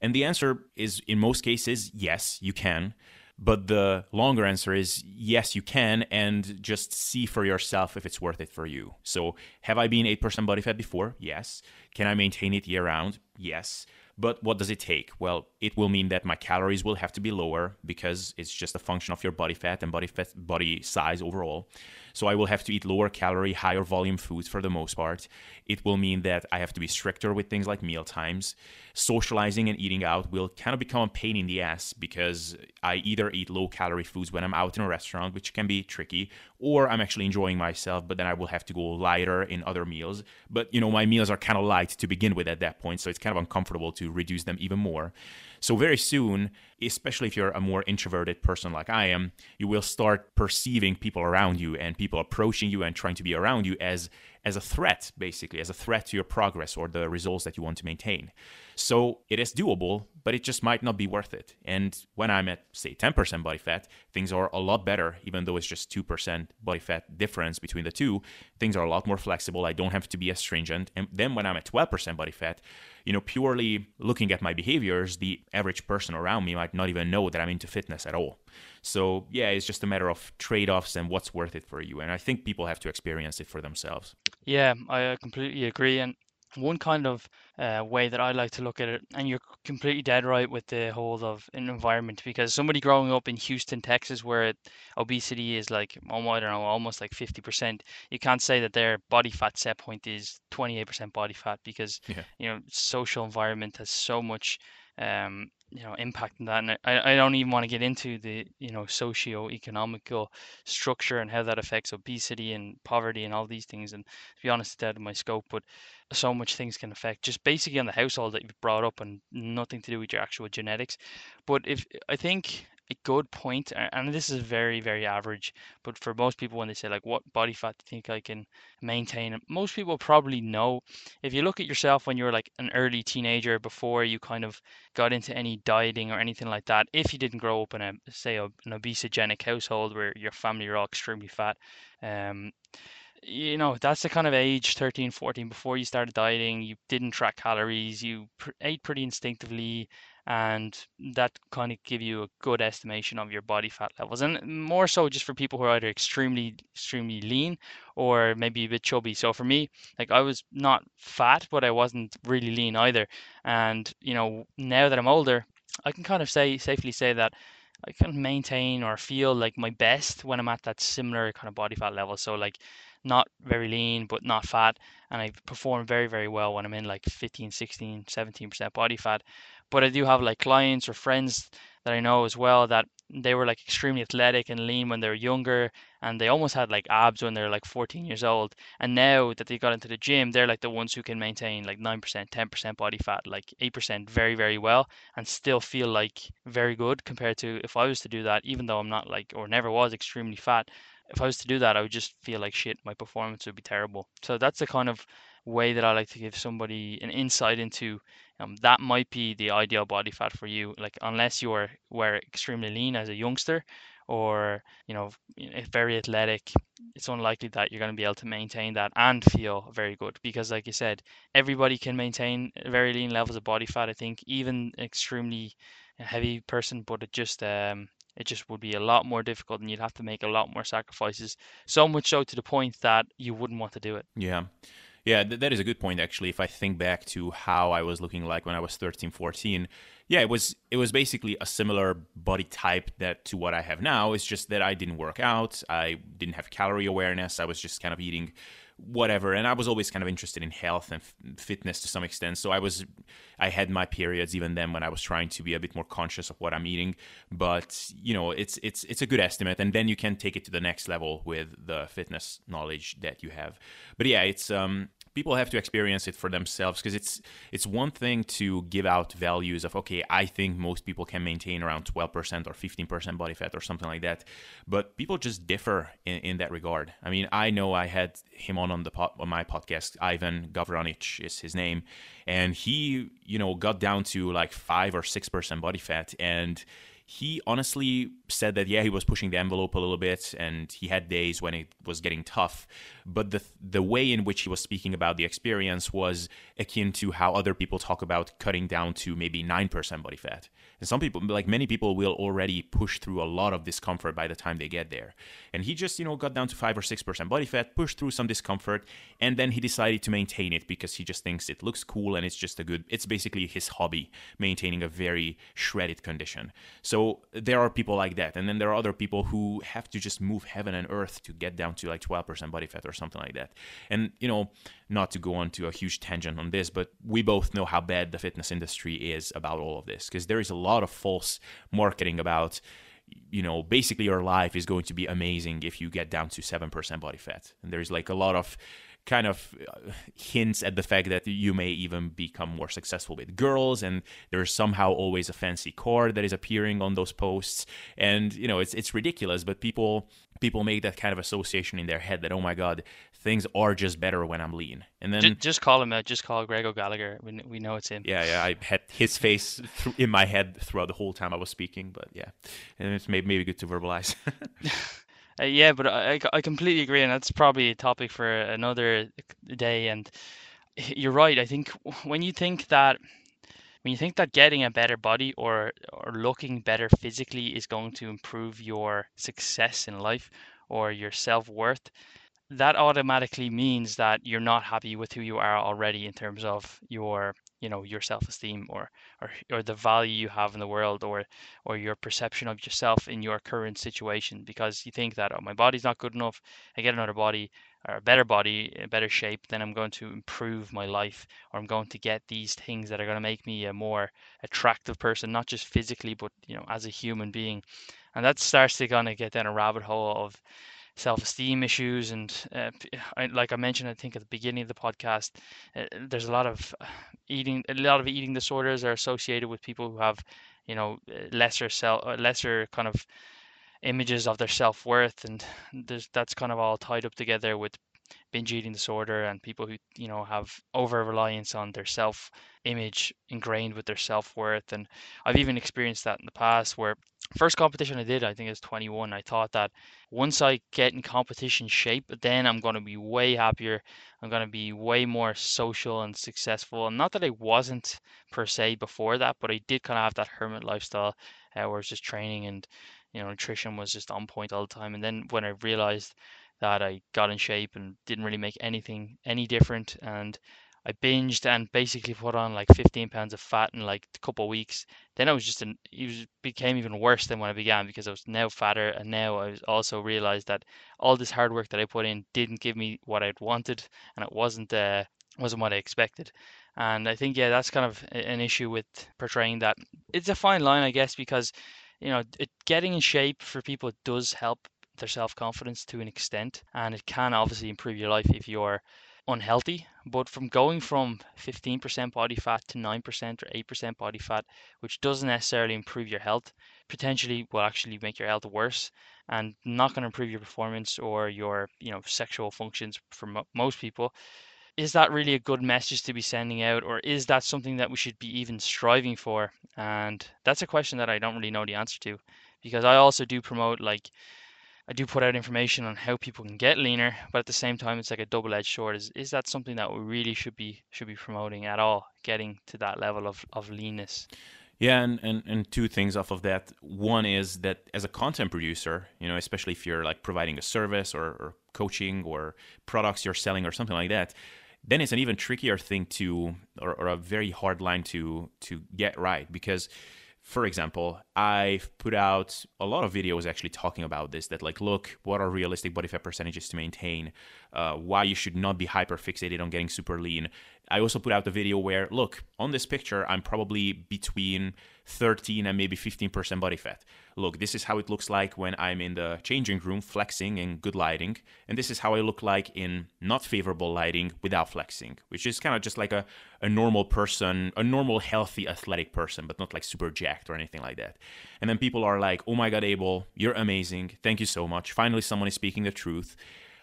And the answer is in most cases, yes, you can. But the longer answer is yes, you can, and just see for yourself if it's worth it for you. So, have I been 8% body fat before? Yes. Can I maintain it year round? Yes. But what does it take? Well, it will mean that my calories will have to be lower because it's just a function of your body fat and body fat body size overall. So I will have to eat lower calorie, higher volume foods for the most part. It will mean that I have to be stricter with things like meal times. Socializing and eating out will kind of become a pain in the ass because I either eat low calorie foods when I'm out in a restaurant, which can be tricky, or I'm actually enjoying myself, but then I will have to go lighter in other meals. But you know, my meals are kind of light to begin with at that point, so it's kind of uncomfortable to reduce them even more. So, very soon, especially if you're a more introverted person like I am, you will start perceiving people around you and people approaching you and trying to be around you as as a threat, basically, as a threat to your progress or the results that you want to maintain. So it is doable, but it just might not be worth it. And when I'm at, say, 10% body fat, things are a lot better, even though it's just 2% body fat difference between the two. Things are a lot more flexible. I don't have to be as stringent. And then when I'm at 12% body fat, you know, purely looking at my behaviors, the average person around me might not even know that I'm into fitness at all. So, yeah, it's just a matter of trade offs and what's worth it for you. And I think people have to experience it for themselves. Yeah, I uh, completely agree. And one kind of uh, way that I like to look at it, and you're completely dead right with the whole of an environment, because somebody growing up in Houston, Texas, where it, obesity is like, oh, I don't know, almost like 50%, you can't say that their body fat set point is 28% body fat because, yeah. you know, social environment has so much um, you know impact that and I, I don't even want to get into the you know socio-economical structure and how that affects obesity and poverty and all these things and to be honest it's out of my scope but so much things can affect just basically on the household that you've brought up and nothing to do with your actual genetics. But if i think a good point, and this is very, very average, but for most people, when they say, like, what body fat do you think I can maintain? Most people probably know. If you look at yourself when you were like an early teenager before you kind of got into any dieting or anything like that, if you didn't grow up in a, say, an obesogenic household where your family are all extremely fat, um, you know that's the kind of age 13 14 before you started dieting you didn't track calories you pr- ate pretty instinctively and that kind of give you a good estimation of your body fat levels and more so just for people who are either extremely extremely lean or maybe a bit chubby. So for me like i was not fat but i wasn't really lean either. And you know now that i'm older i can kind of say safely say that i can maintain or feel like my best when i'm at that similar kind of body fat level. So like not very lean but not fat and I perform very very well when I'm in like 15 16 17% body fat but I do have like clients or friends that I know as well that they were like extremely athletic and lean when they were younger and they almost had like abs when they were like 14 years old and now that they got into the gym they're like the ones who can maintain like 9% 10% body fat like 8% very very well and still feel like very good compared to if I was to do that even though I'm not like or never was extremely fat if I was to do that, I would just feel like shit. My performance would be terrible. So that's the kind of way that I like to give somebody an insight into um, that might be the ideal body fat for you. Like unless you are were extremely lean as a youngster, or you know very athletic, it's unlikely that you're going to be able to maintain that and feel very good. Because like you said, everybody can maintain very lean levels of body fat. I think even extremely heavy person, but it just um, it just would be a lot more difficult and you'd have to make a lot more sacrifices. So much so to the point that you wouldn't want to do it. Yeah. Yeah, th- that is a good point actually. If I think back to how I was looking like when I was 13, 14, yeah, it was it was basically a similar body type that to what I have now. It's just that I didn't work out, I didn't have calorie awareness. I was just kind of eating whatever and i was always kind of interested in health and f- fitness to some extent so i was i had my periods even then when i was trying to be a bit more conscious of what i'm eating but you know it's it's it's a good estimate and then you can take it to the next level with the fitness knowledge that you have. But yeah it's um people have to experience it for themselves because it's it's one thing to give out values of okay i think most people can maintain around 12% or 15% body fat or something like that but people just differ in, in that regard. I mean i know i had him on on the on my podcast ivan gavronich is his name and he you know got down to like 5 or 6% body fat and he honestly said that yeah he was pushing the envelope a little bit and he had days when it was getting tough but the the way in which he was speaking about the experience was akin to how other people talk about cutting down to maybe 9% body fat and some people, like many people, will already push through a lot of discomfort by the time they get there. And he just, you know, got down to five or six percent body fat, pushed through some discomfort, and then he decided to maintain it because he just thinks it looks cool and it's just a good. It's basically his hobby, maintaining a very shredded condition. So there are people like that, and then there are other people who have to just move heaven and earth to get down to like 12% body fat or something like that. And you know, not to go on to a huge tangent on this, but we both know how bad the fitness industry is about all of this. Because there is a lot of false marketing about you know basically your life is going to be amazing if you get down to 7% body fat. And there's like a lot of kind of uh, hints at the fact that you may even become more successful with girls and there's somehow always a fancy car that is appearing on those posts. And you know it's it's ridiculous but people people make that kind of association in their head that oh my god things are just better when I'm lean. And then just, just call him out just call Greg O'Gallagher we, we know it's him. Yeah yeah I had his face th- in my head throughout the whole time I was speaking but yeah. And it's maybe, maybe good to verbalize (laughs) (laughs) Uh, yeah, but I, I completely agree, and that's probably a topic for another day. And you're right. I think when you think that when you think that getting a better body or or looking better physically is going to improve your success in life or your self worth, that automatically means that you're not happy with who you are already in terms of your you know your self-esteem or, or or the value you have in the world or or your perception of yourself in your current situation because you think that oh my body's not good enough. I get another body or a better body a better shape then i'm going to improve my life or i'm going to get these things that are going to make me a more attractive person not just physically but you know as a human being. And that starts to kind of get down a rabbit hole of self-esteem issues and uh, like i mentioned i think at the beginning of the podcast uh, there's a lot of uh, eating a lot of eating disorders are associated with people who have you know lesser self lesser kind of images of their self-worth and there's that's kind of all tied up together with binge eating disorder and people who you know have over reliance on their self image ingrained with their self-worth. And i've even experienced that in the past where first competition i did i think it was 21 i thought that once i get in competition shape then i'm going to be way happier i'm going to be way more social and successful. And not that i wasn't per se before that but i did kind of have that hermit lifestyle uh, where i was just training and you know nutrition was just on point all the time. And then when i realized that I got in shape and didn't really make anything any different. And I binged and basically put on like 15 pounds of fat in like a couple of weeks. Then I was just an, it was, became even worse than when I began because I was now fatter. And now I also realized that all this hard work that I put in didn't give me what I'd wanted and it wasn't, uh, wasn't what I expected. And I think, yeah, that's kind of an issue with portraying that. It's a fine line, I guess, because, you know, it, getting in shape for people does help their self confidence to an extent, and it can obviously improve your life if you're unhealthy. But from going from 15% body fat to 9% or 8% body fat, which doesn't necessarily improve your health, potentially will actually make your health worse and not going to improve your performance or your you know sexual functions for mo- most people is that really a good message to be sending out or is that something that we should be even striving for and that's a question that i don't really know the answer to because i also do promote like I do put out information on how people can get leaner, but at the same time, it's like a double-edged sword. Is is that something that we really should be should be promoting at all? Getting to that level of of leanness. Yeah, and, and, and two things off of that. One is that as a content producer, you know, especially if you're like providing a service or, or coaching or products you're selling or something like that, then it's an even trickier thing to or, or a very hard line to to get right because for example, I've put out a lot of videos actually talking about this that, like, look, what are realistic body fat percentages to maintain, uh, why you should not be hyper fixated on getting super lean. I also put out a video where, look, on this picture, I'm probably between 13 and maybe 15% body fat. Look, this is how it looks like when I'm in the changing room flexing in good lighting, and this is how I look like in not favorable lighting without flexing, which is kind of just like a, a normal person, a normal, healthy, athletic person, but not like super jacked or anything like that. And then people are like, oh my God, Abel, you're amazing. Thank you so much. Finally, someone is speaking the truth.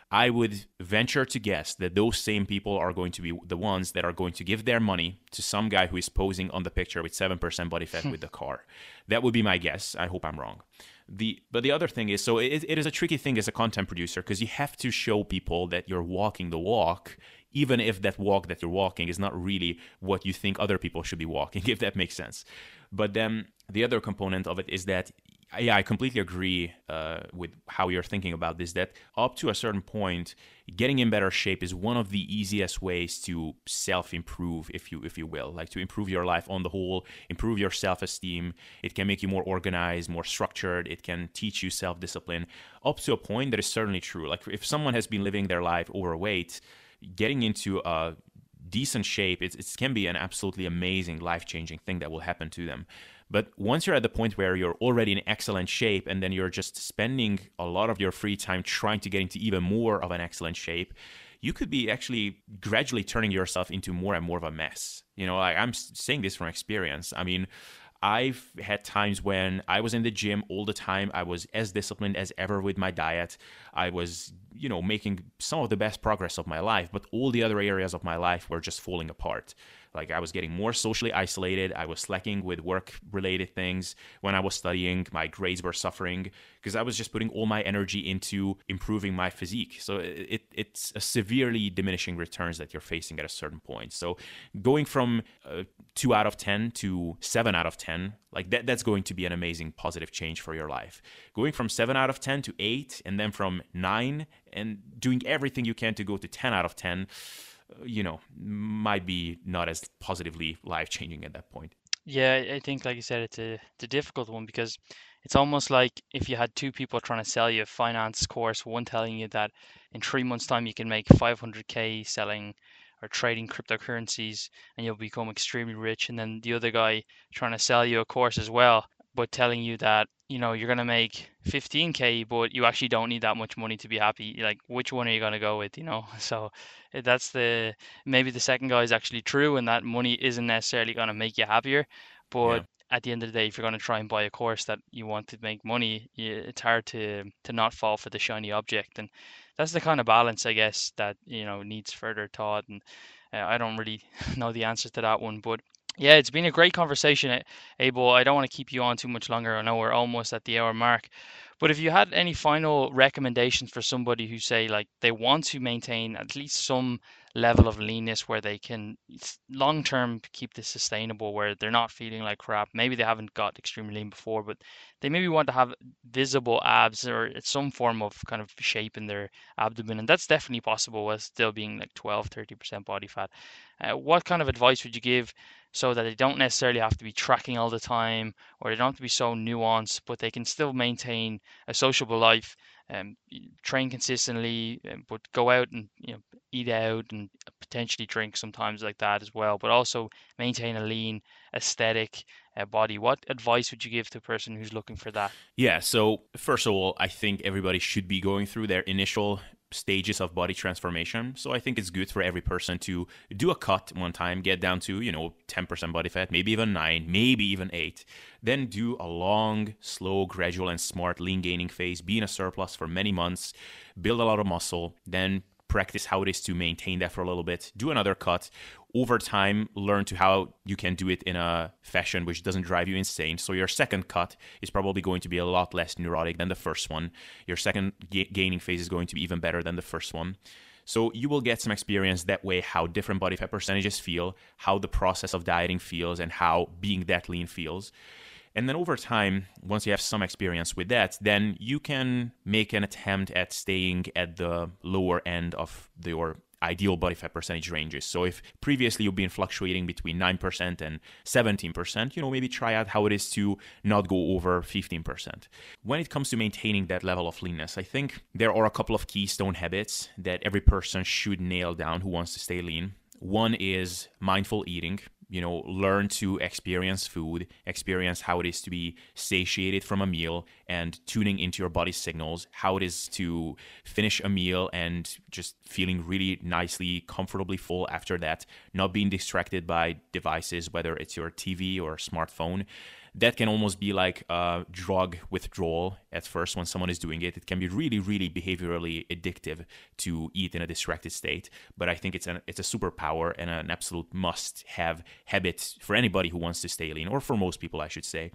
I would venture to guess that those same people are going to be the ones that are going to give their money to some guy who is posing on the picture with 7% body fat with the car. That would be my guess. I hope I'm wrong. The but the other thing is so it, it is a tricky thing as a content producer because you have to show people that you're walking the walk even if that walk that you're walking is not really what you think other people should be walking (laughs) if that makes sense. But then the other component of it is that yeah, I completely agree uh, with how you're thinking about this. That up to a certain point, getting in better shape is one of the easiest ways to self-improve, if you if you will, like to improve your life on the whole, improve your self-esteem. It can make you more organized, more structured. It can teach you self-discipline. Up to a point, that is certainly true. Like if someone has been living their life overweight, getting into a decent shape, it, it can be an absolutely amazing, life-changing thing that will happen to them. But once you're at the point where you're already in excellent shape and then you're just spending a lot of your free time trying to get into even more of an excellent shape, you could be actually gradually turning yourself into more and more of a mess. You know, I, I'm saying this from experience. I mean, I've had times when I was in the gym all the time. I was as disciplined as ever with my diet. I was, you know, making some of the best progress of my life, but all the other areas of my life were just falling apart. Like I was getting more socially isolated. I was slacking with work related things. When I was studying, my grades were suffering because I was just putting all my energy into improving my physique. So it, it's a severely diminishing returns that you're facing at a certain point. So going from uh, two out of 10 to seven out of 10, like that, that's going to be an amazing positive change for your life. Going from seven out of 10 to eight, and then from nine and doing everything you can to go to 10 out of 10 you know, might be not as positively life changing at that point. Yeah, I think, like you said, it's a, it's a difficult one because it's almost like if you had two people trying to sell you a finance course, one telling you that in three months' time you can make 500k selling or trading cryptocurrencies and you'll become extremely rich, and then the other guy trying to sell you a course as well, but telling you that you know you're going to make 15k but you actually don't need that much money to be happy. Like which one are you going to go with you know? (laughs) So eh, that's the maybe the second guy is actually true and that money isn't necessarily going to make you happier. But at the end of the day, if you're going to try and buy a course that you want to make money, it's hard to to not fall for the shiny object, and that's the kind of balance, I guess, that you know needs further thought. And uh, I don't really (laughs) know the answer to that one, but yeah, it's been a great conversation, Abel. I don't want to keep you on too much longer. I know we're almost at the hour mark. But if you had any final recommendations for somebody who say like they want to maintain at least some level of leanness where they can long term keep this sustainable where they're not feeling like crap. Maybe they haven't got extremely lean before, but they maybe want to have visible abs or some form of kind of shape in their abdomen. And that's definitely possible while still being like 12, 30% body fat. Uh, what kind of advice would you give so that they don't necessarily have to be tracking all the time or they don't have to be so nuanced, but they can still maintain a sociable life, um, train consistently, um, but go out and you know eat out and potentially drink sometimes like that as well, but also maintain a lean aesthetic uh, body. What advice would you give to a person who's looking for that? Yeah, so first of all, I think everybody should be going through their initial stages of body transformation. So I think it's good for every person to do a cut one time, get down to, you know, 10% body fat, maybe even 9, maybe even 8. Then do a long, slow, gradual and smart lean gaining phase, be in a surplus for many months, build a lot of muscle, then practice how it is to maintain that for a little bit, do another cut, over time learn to how you can do it in a fashion which doesn't drive you insane. So your second cut is probably going to be a lot less neurotic than the first one. Your second ga- gaining phase is going to be even better than the first one. So you will get some experience that way how different body fat percentages feel, how the process of dieting feels, and how being that lean feels. And then over time, once you have some experience with that, then you can make an attempt at staying at the lower end of your ideal body fat percentage ranges. So if previously you've been fluctuating between 9% and 17%, you know, maybe try out how it is to not go over 15%. When it comes to maintaining that level of leanness, I think there are a couple of keystone habits that every person should nail down who wants to stay lean. One is mindful eating you know learn to experience food experience how it is to be satiated from a meal and tuning into your body signals how it is to finish a meal and just feeling really nicely comfortably full after that not being distracted by devices whether it's your tv or smartphone that can almost be like a drug withdrawal at first when someone is doing it. It can be really, really behaviorally addictive to eat in a distracted state. But I think it's an it's a superpower and an absolute must-have habit for anybody who wants to stay lean, or for most people, I should say.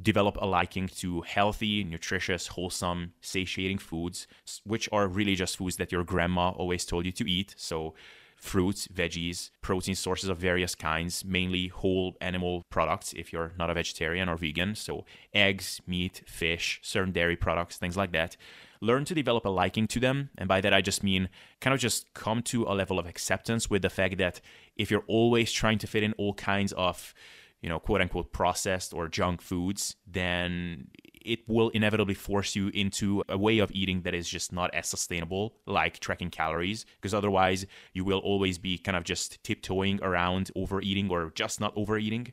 Develop a liking to healthy, nutritious, wholesome, satiating foods, which are really just foods that your grandma always told you to eat. So fruits, veggies, protein sources of various kinds, mainly whole animal products if you're not a vegetarian or vegan. So, eggs, meat, fish, certain dairy products, things like that. Learn to develop a liking to them. And by that, I just mean kind of just come to a level of acceptance with the fact that if you're always trying to fit in all kinds of you know, quote unquote processed or junk foods, then it will inevitably force you into a way of eating that is just not as sustainable, like tracking calories, because otherwise you will always be kind of just tiptoeing around overeating or just not overeating.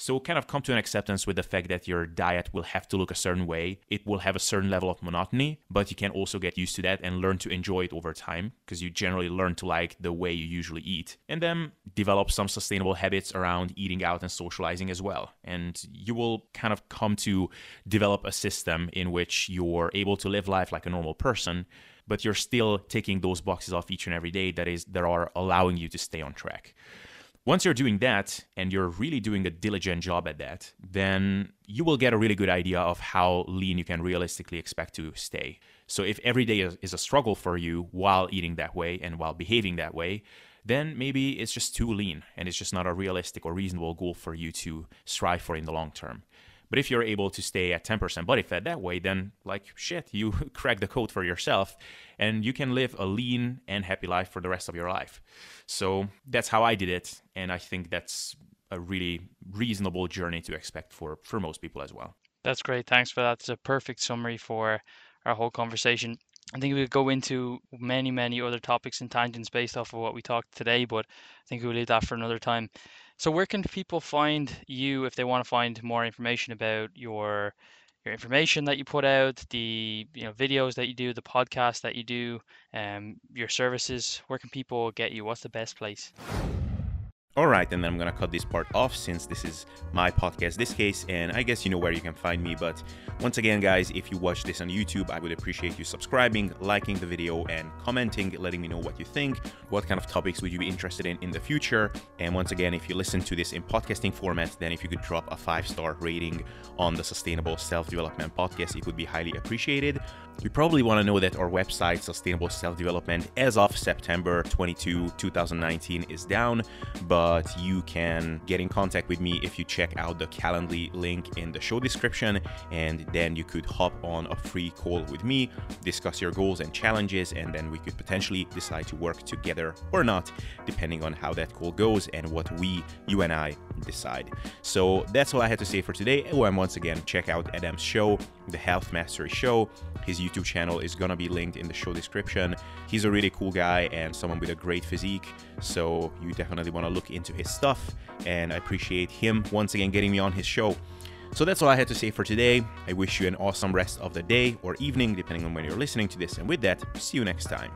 So kind of come to an acceptance with the fact that your diet will have to look a certain way. It will have a certain level of monotony, but you can also get used to that and learn to enjoy it over time because you generally learn to like the way you usually eat. And then develop some sustainable habits around eating out and socializing as well. And you will kind of come to develop a system in which you're able to live life like a normal person but you're still taking those boxes off each and every day that is that are allowing you to stay on track. Once you're doing that and you're really doing a diligent job at that, then you will get a really good idea of how lean you can realistically expect to stay. So if every day is a struggle for you while eating that way and while behaving that way, then maybe it's just too lean and it's just not a realistic or reasonable goal for you to strive for in the long term. But if you're able to stay at 10% body fat that way, then like shit, you (laughs) crack the code for yourself and you can live a lean and happy life for the rest of your life. So that's how I did it. And I think that's a really reasonable journey to expect for, for most people as well. That's great. Thanks for that. It's a perfect summary for our whole conversation. I think we could go into many, many other topics and tangents based off of what we talked today, but I think we'll leave that for another time. So where can people find you if they want to find more information about your your information that you put out, the you know videos that you do, the podcast that you do, um, your services? Where can people get you? What's the best place? Alright, and then I'm gonna cut this part off since this is my podcast this case, and I guess you know where you can find me. But once again, guys, if you watch this on YouTube, I would appreciate you subscribing, liking the video, and commenting, letting me know what you think. What kind of topics would you be interested in in the future? And once again, if you listen to this in podcasting format, then if you could drop a five star rating on the Sustainable Self Development podcast, it would be highly appreciated. You probably want to know that our website, Sustainable Self Development, as of September 22, 2019, is down, but you can get in contact with me if you check out the Calendly link in the show description, and then you could hop on a free call with me, discuss your goals and challenges, and then we could potentially decide to work together or not, depending on how that call goes and what we, you and I, decide. So that's all I had to say for today. And once again, check out Adam's show, The Health Mastery Show. His YouTube channel is gonna be linked in the show description. He's a really cool guy and someone with a great physique, so you definitely want to look into his stuff. And I appreciate him once again getting me on his show. So that's all I had to say for today. I wish you an awesome rest of the day or evening, depending on when you're listening to this. And with that, see you next time.